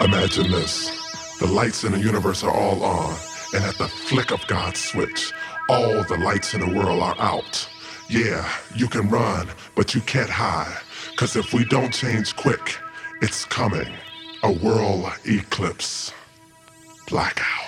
Imagine this. The lights in the universe are all on, and at the flick of God's switch, all the lights in the world are out. Yeah, you can run, but you can't hide. Cause if we don't change quick, it's coming. A world eclipse. Blackout.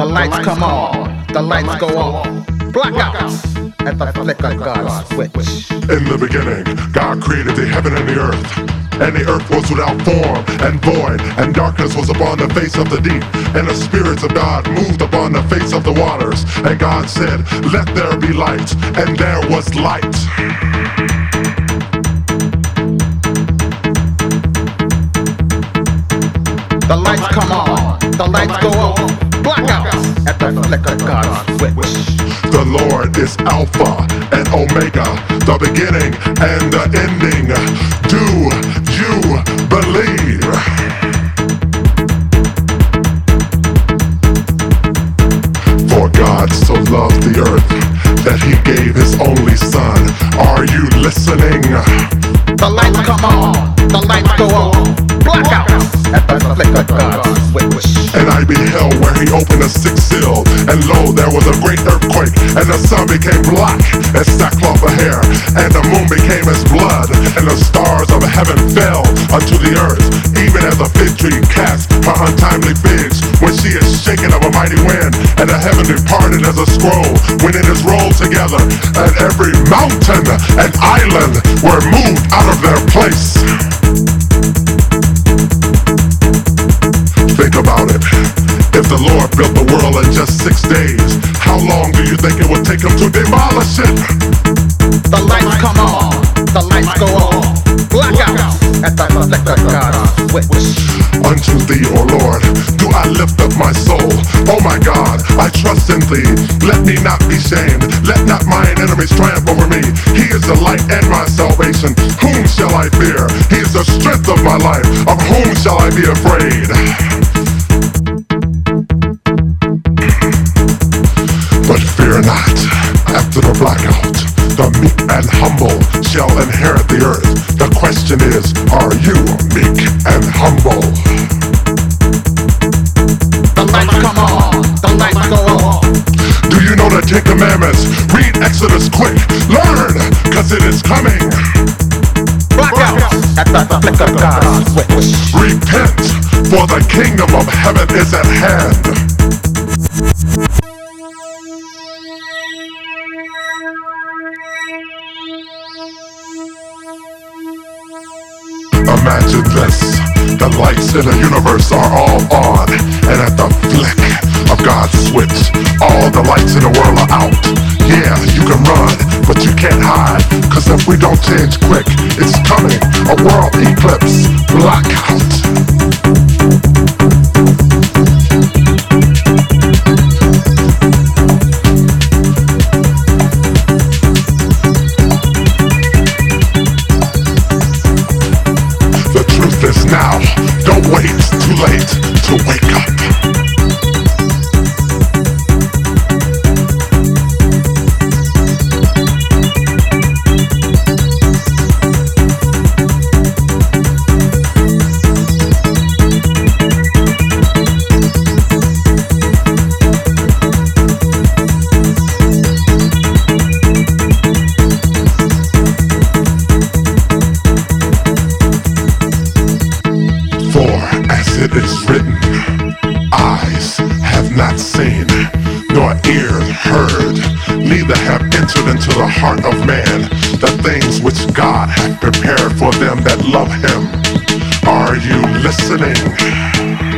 The lights come on, the lights go off. Blackouts at the flick of God's switch. In the beginning, God created the heaven and the earth. And the earth was without form and void, and darkness was upon the face of the deep. And the spirits of God moved upon the face of the waters. And God said, Let there be light. And there was light. The lights come on, the lights go off. Blackouts at the flick of God's switch. The Lord is Alpha and Omega, the beginning and the ending. Do you believe? For God so loved the earth that he gave his only son. Are you listening? The lights come on, the lights go off. Blackouts. At the flick of switch. And I beheld where he opened a sixth seal, and lo, there was a great earthquake, and the sun became black as sackcloth of hair, and the moon became as blood, and the stars of heaven fell unto the earth, even as a fig tree casts her untimely figs. When she is shaken of a mighty wind, and the heaven departed as a scroll. When it is rolled together, and every mountain and island were moved out of their place. Think about it. If the Lord built the world in just six days, how long do you think it would take him to demolish it? The lights come on, the lights go off. At God's switch. Unto thee, O Lord, do I lift up my soul. Oh my God, I trust in thee. Let me not be shamed. Let not mine enemies triumph over me. He is the light and my salvation. Whom shall I fear? He is the strength of my life. Of whom shall I be afraid? But fear not, after the blackout, the meek and humble shall inherit the earth. The question is, are you meek and humble? The lights come on, the lights go off. Do you know the Ten Commandments? Read Exodus quick. Learn, cause it is coming. Blackouts at the flick of God's switch. Repent, for the kingdom of heaven is at hand. The lights in the universe are all on, and at the flick of God's switch, all the lights in the world are out. Yeah, you can run, but you can't hide, cause if we don't change quick, it's coming. A world eclipse, blackout. Into the heart of man the things which God hath prepared for them that love him. Are you listening?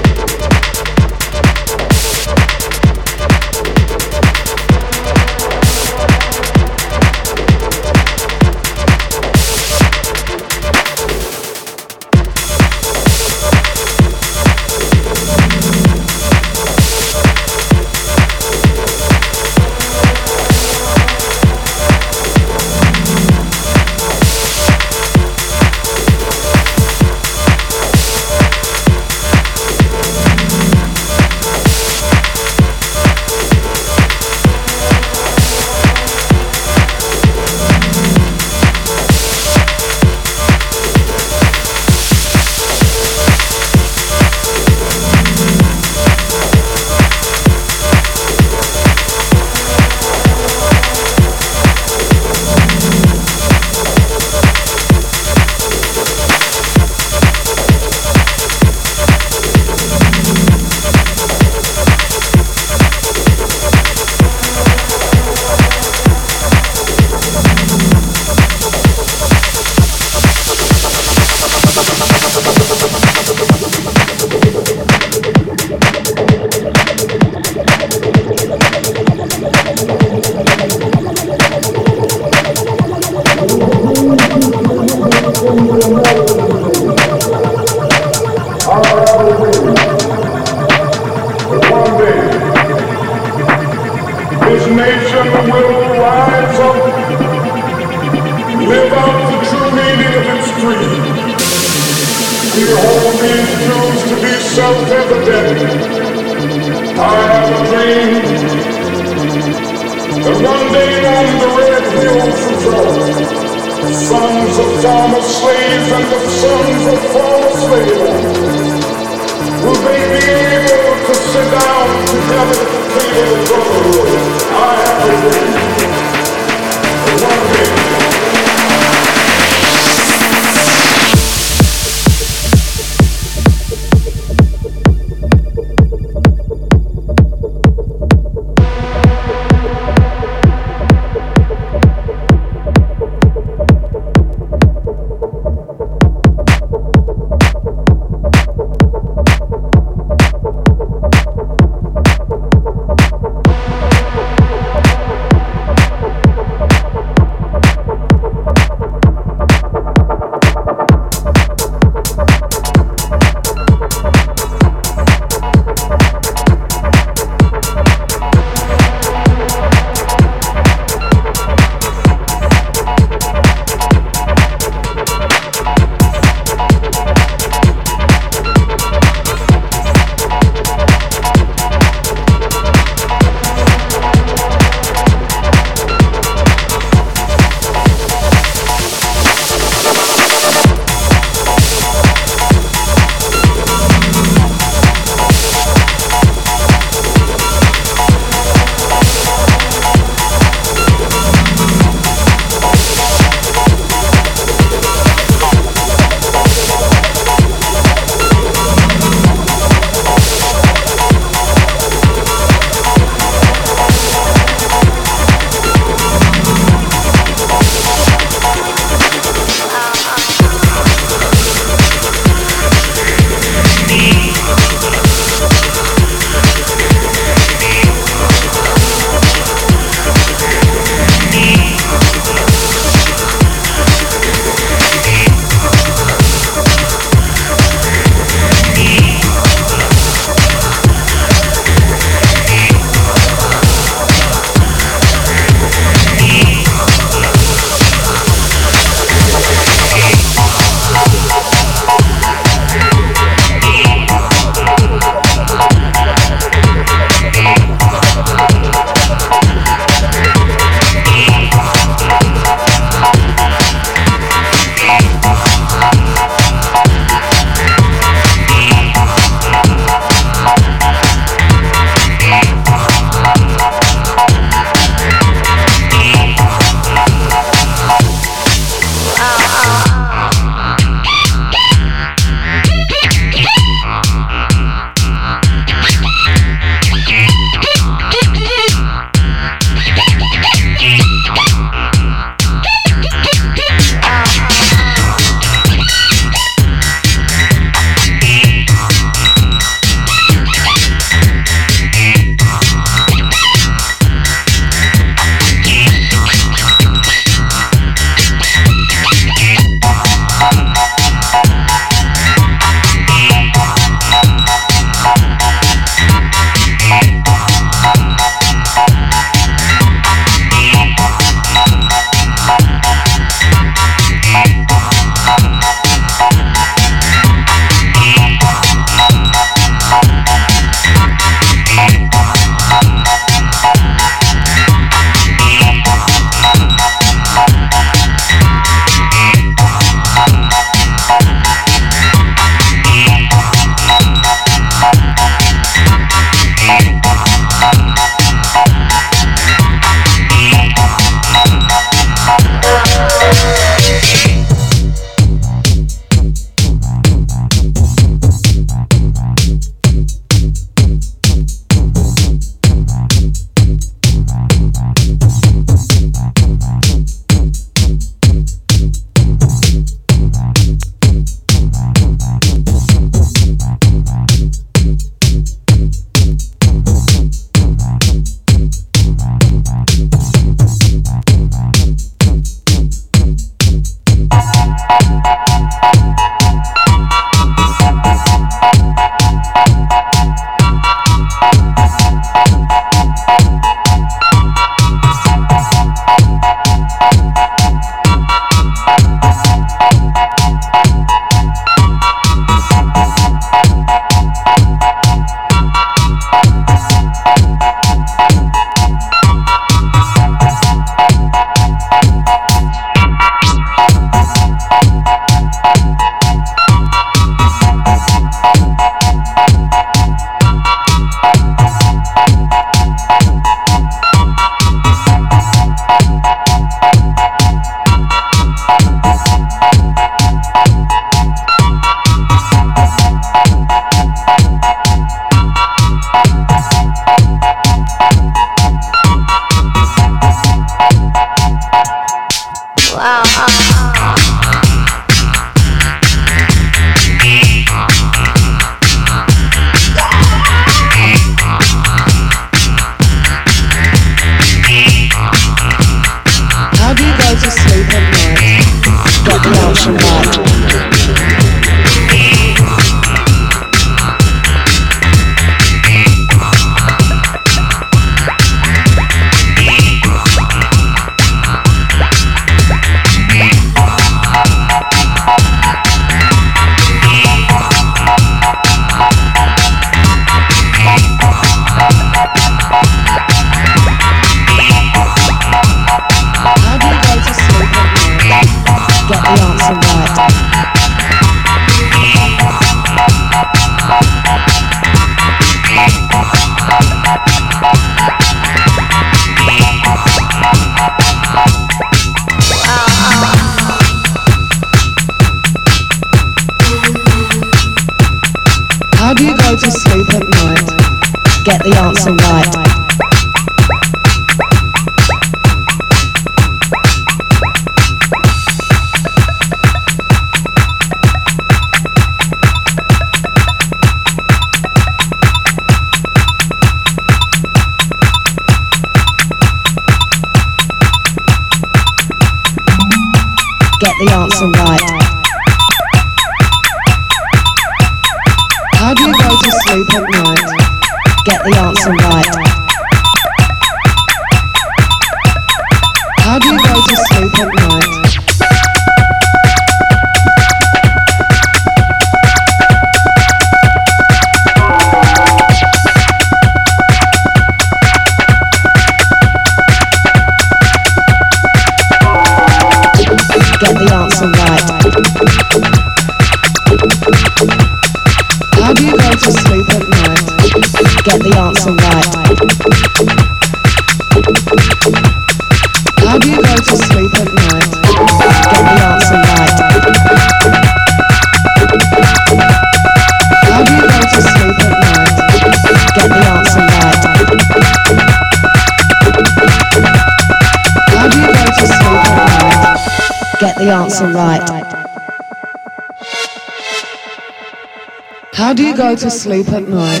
sleep at night,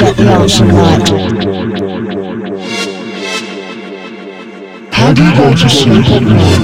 at night. How do you go to sleep at night?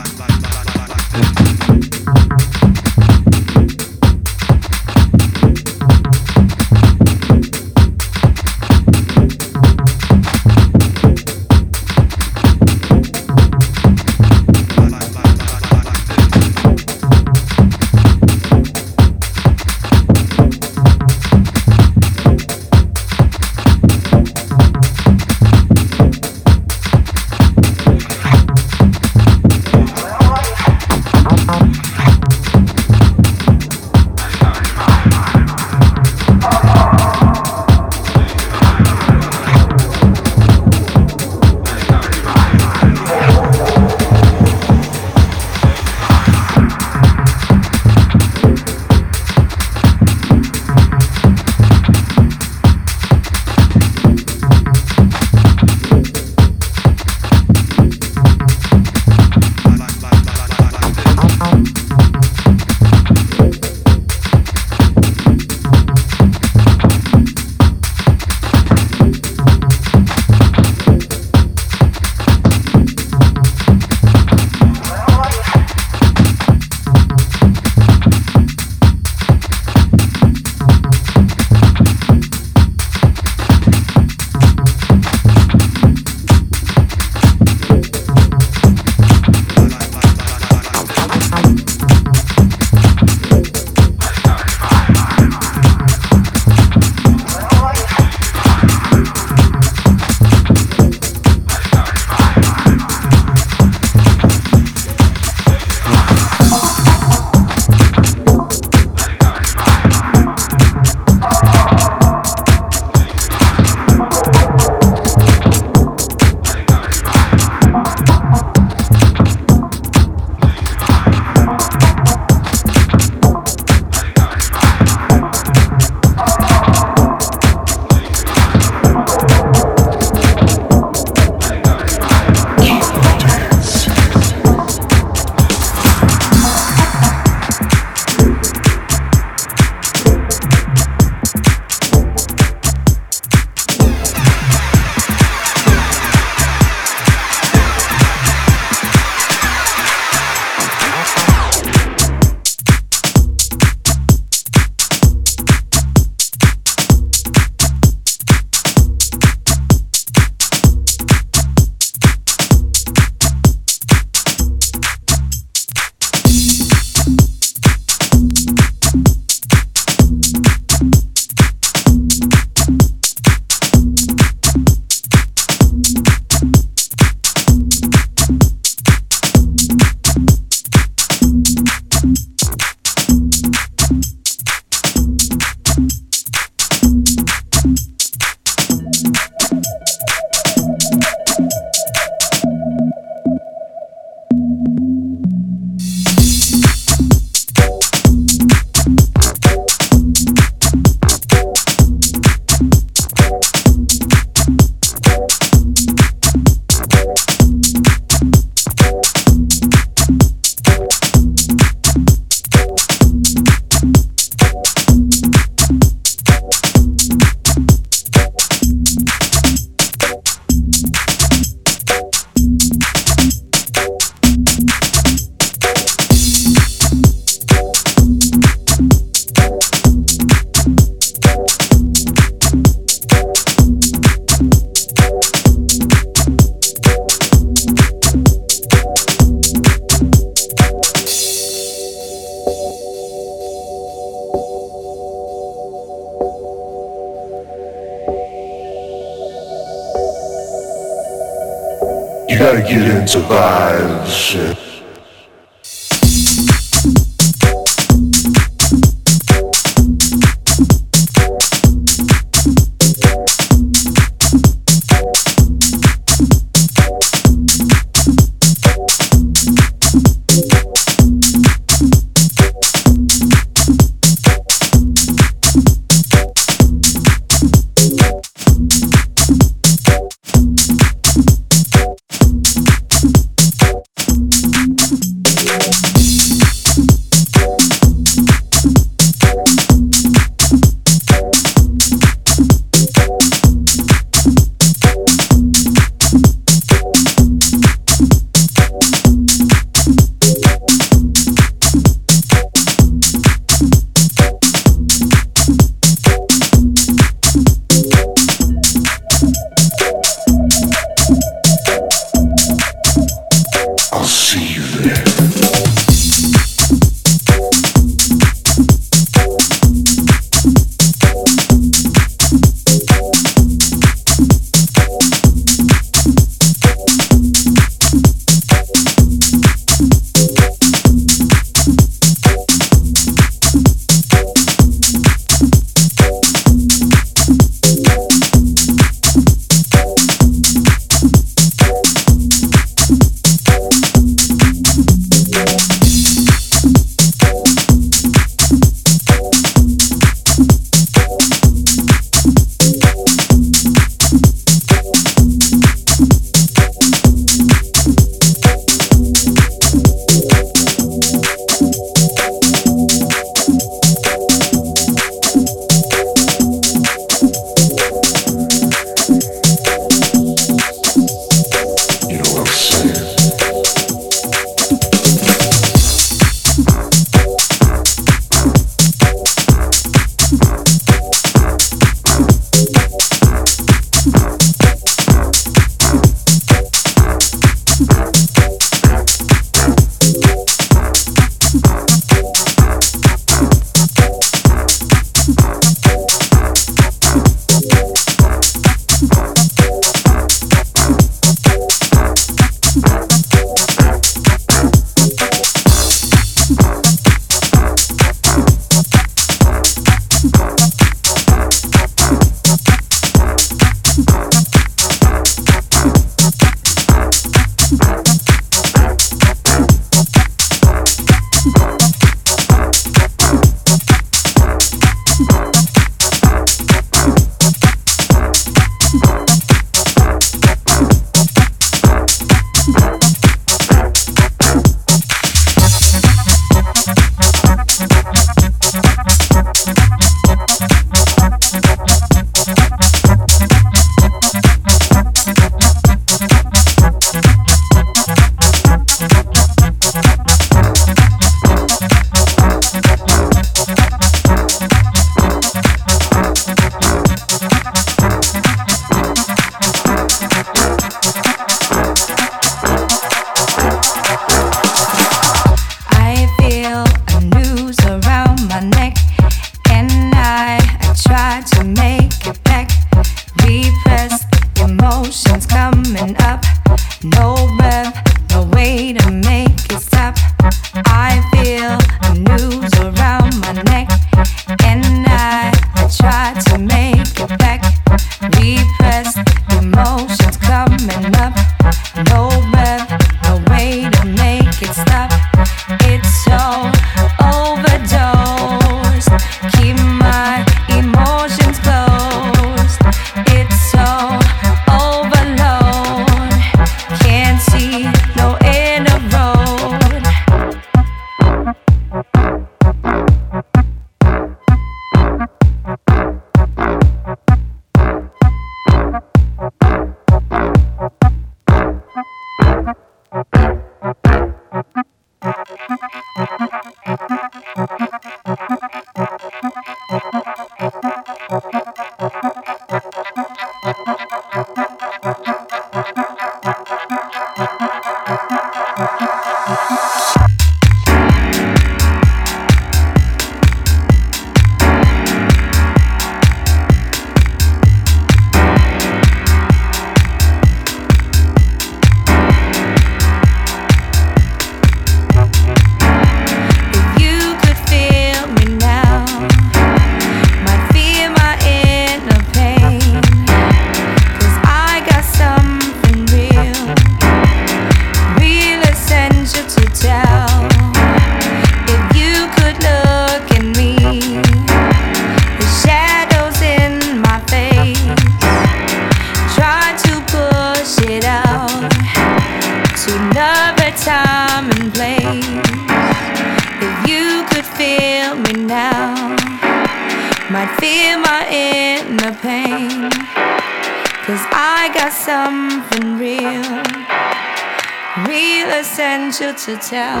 就直跳。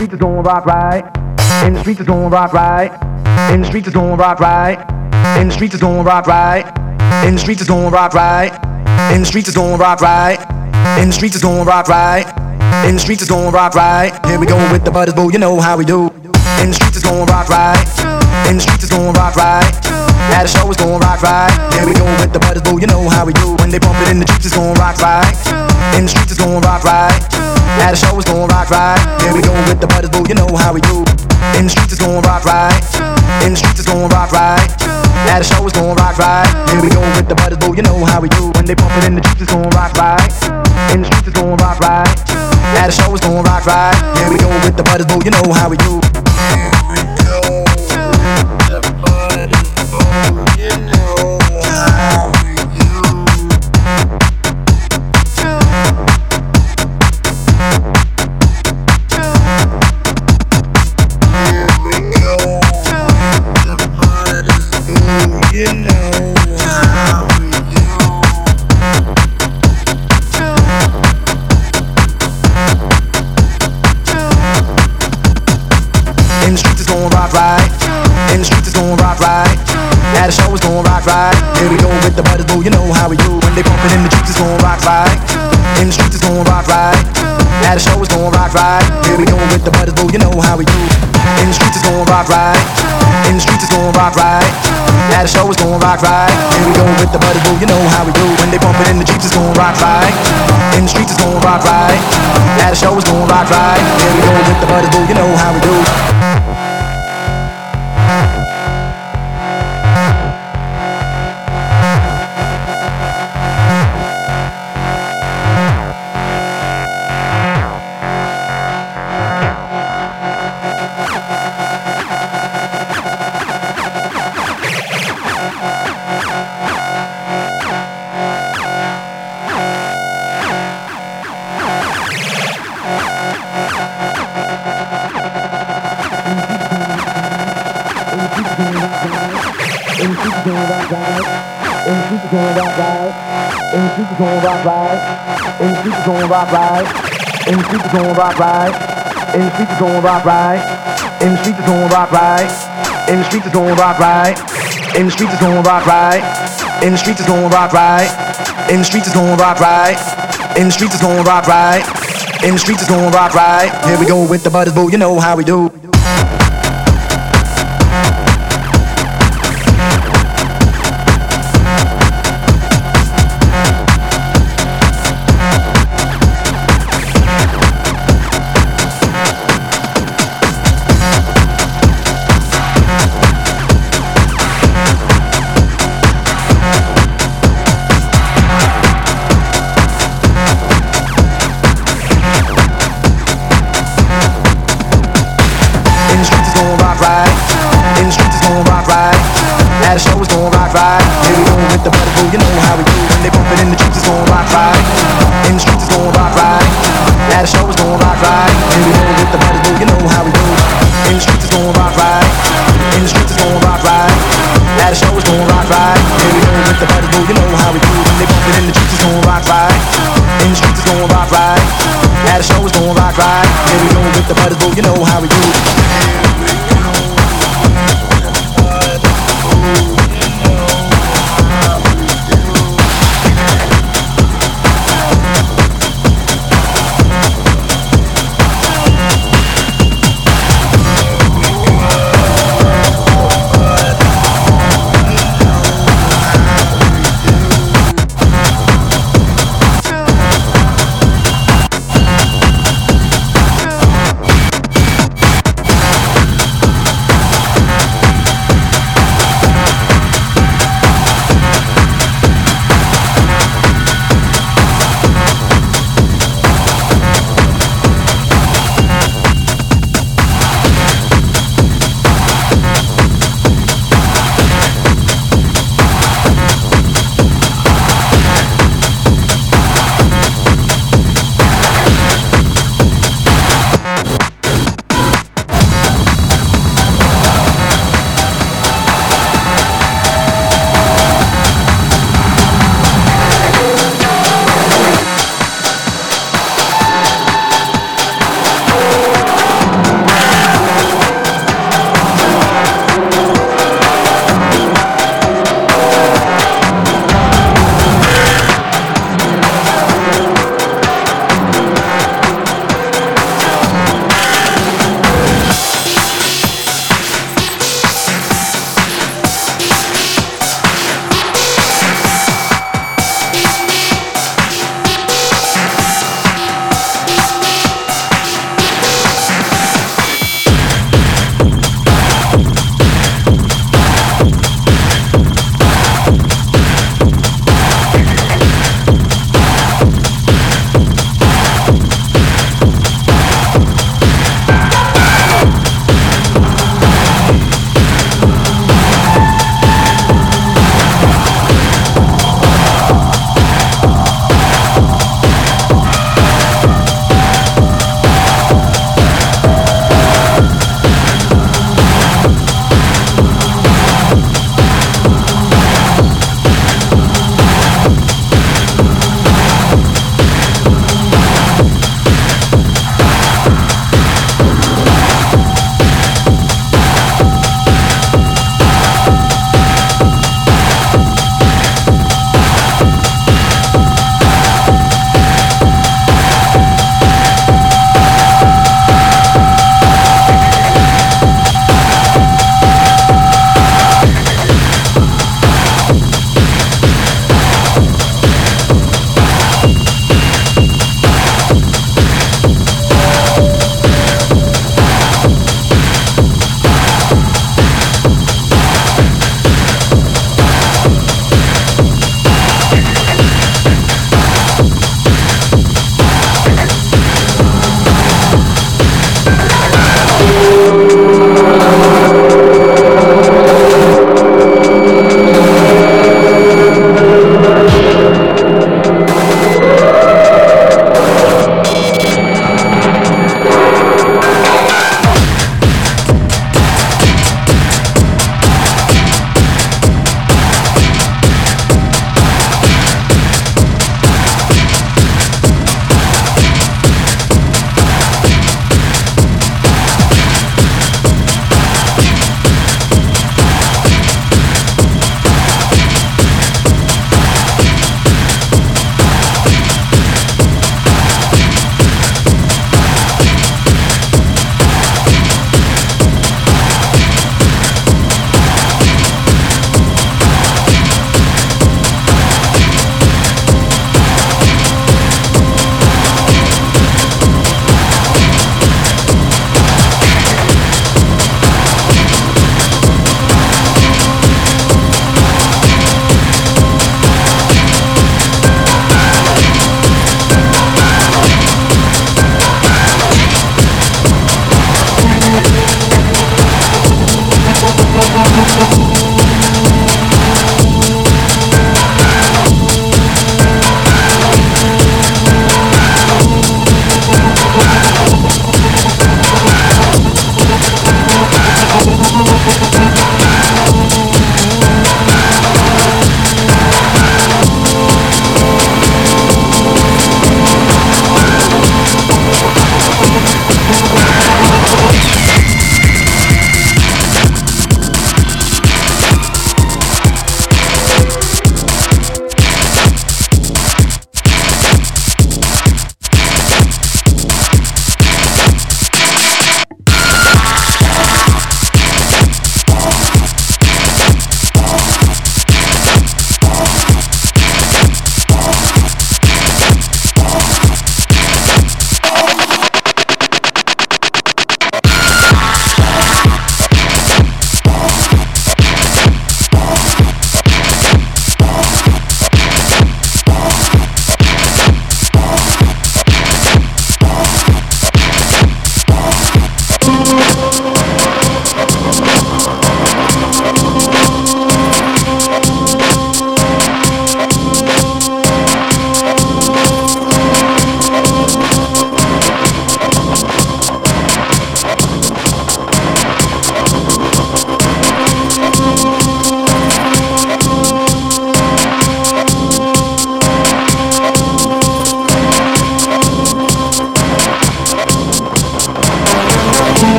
Streets it's gonna rock right. In the streets it's gonna rock right. In the streets it's gonna rock right. In the streets it's gonna rock right. In the streets it's gonna rock right. In the streets it's gonna rock right. In the streets it's gonna rock right. In the streets it's gonna rock right. Here we go with the butters, boo. You know how we do. In the streets it's gonna rock right. In the streets it's gonna rock right. At a show it's gonna rock right. Here we go with the butters, boo. You know how we do. When they bump it in the streets it's gonna rock right. In the streets it's gonna rock right. At a show it's gonna rock right. Here we go with the butters, boo. You know how we do. In the streets it's gonna rock right. In the streets it's gonna rock right. At a show it's gonna rock right. Here we go with the butters, boo. You know how we do. When they bump it in the streets it's gonna rock right. In the streets it's gonna rock right. At a show it's gonna rock right. Here we go with the butters, boo. You know how we do. In the At a show it's gonna rock right. Here we go with the butters, boo. You know how we do. When they bump it in the streets it's gonna rock right. In the streets it's gonna rock right. At a show it's gonna rock right. Here we go with the butters, boo. You know how we do. In the streets it's gonna rock right. In the streets it's gonna rock right. At a show it's gonna rock right. Here we go with the butters, boo. You know how we do. When they bump it in the streets it's gonna rock right. In the streets it's gonna rock right. At a show it's gonna rock right. Here we go with the butters, boo. You know how we do. In the streets gonna rock right. In the streets gonna rock right. In the streets gonna rock right. In the streets gonna rock right. In the streets gonna rock right. In the streets gonna rock right. In the streets gonna rock right. In the streets gonna rock right. In the streets it's gonna rock right. Here we go with the butters, boo. You know how we do.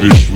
Souls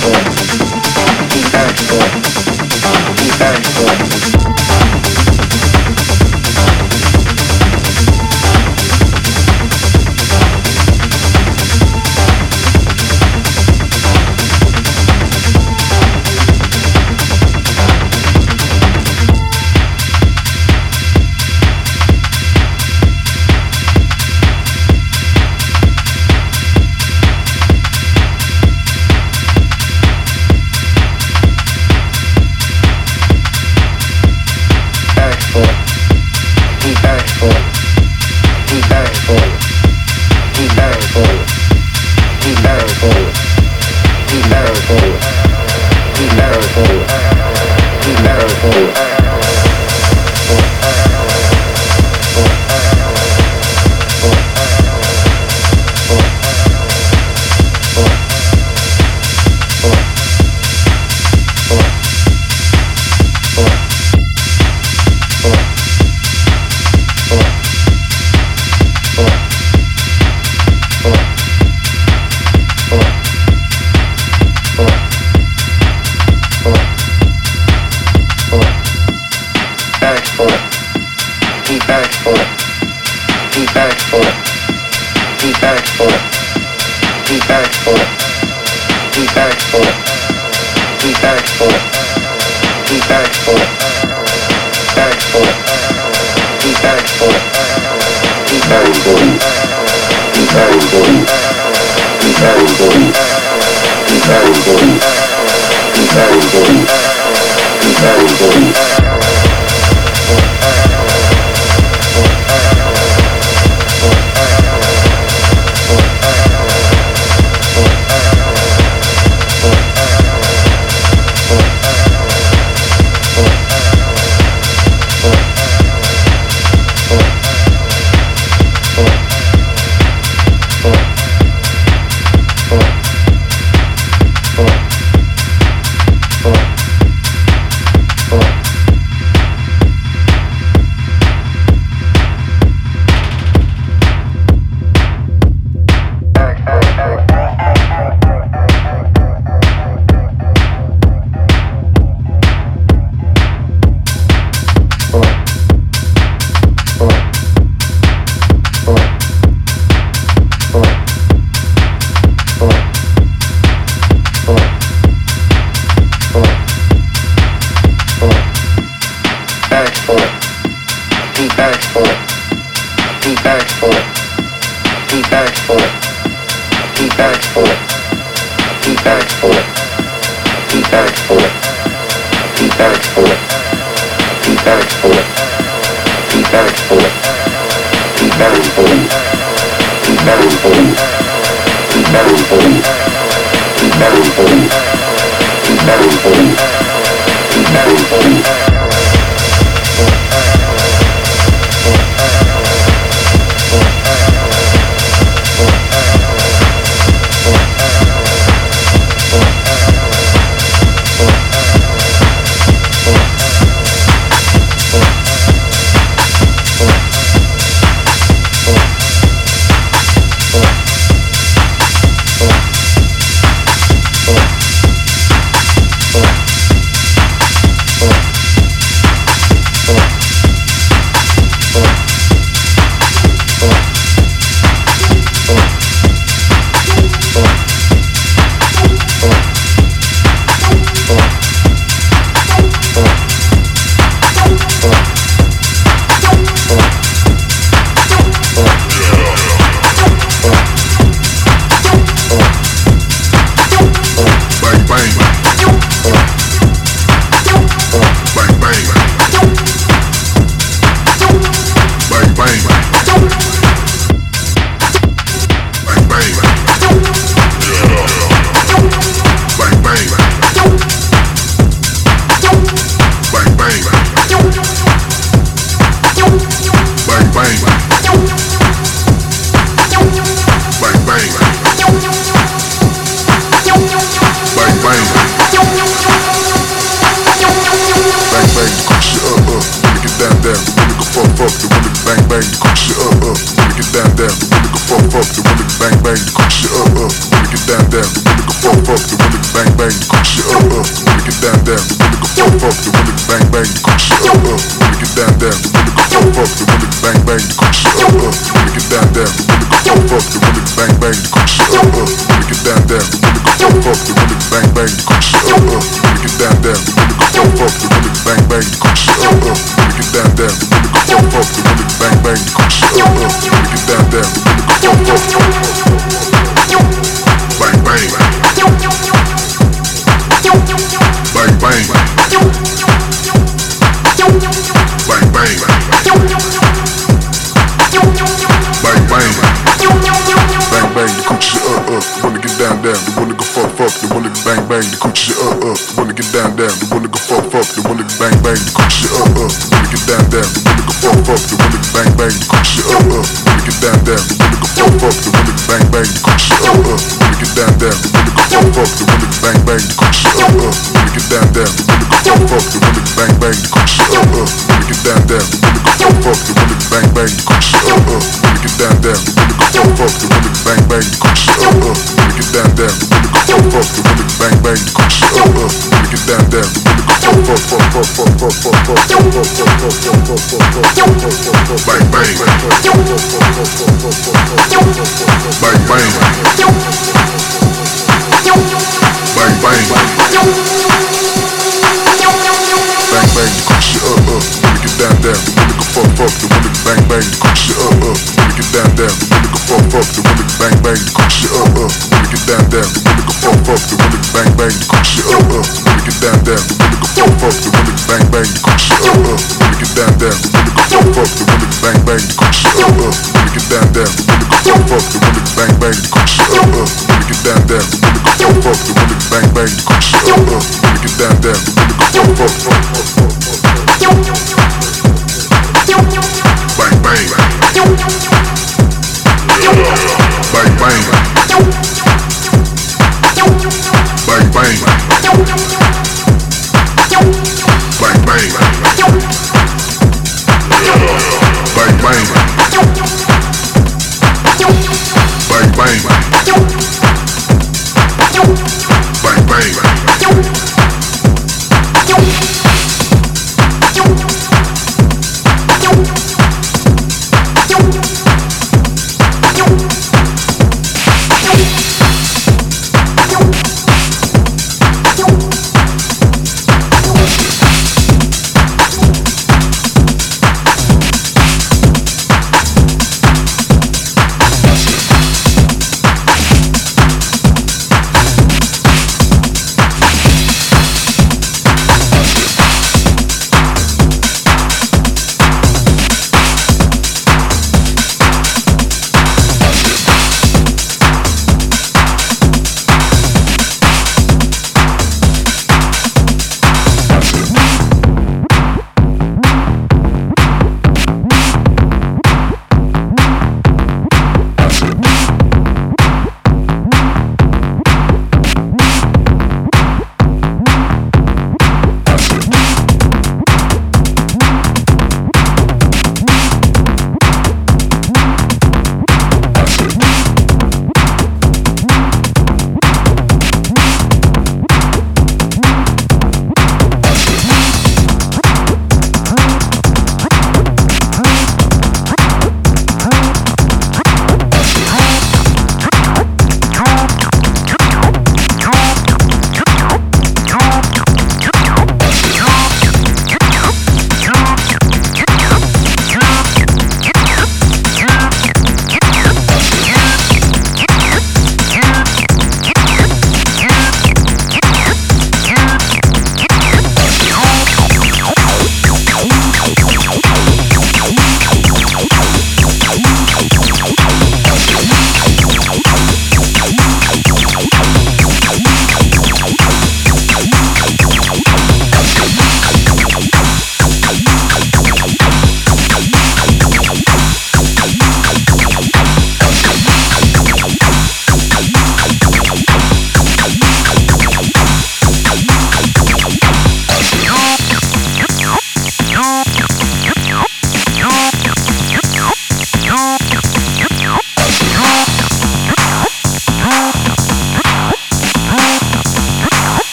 platforms.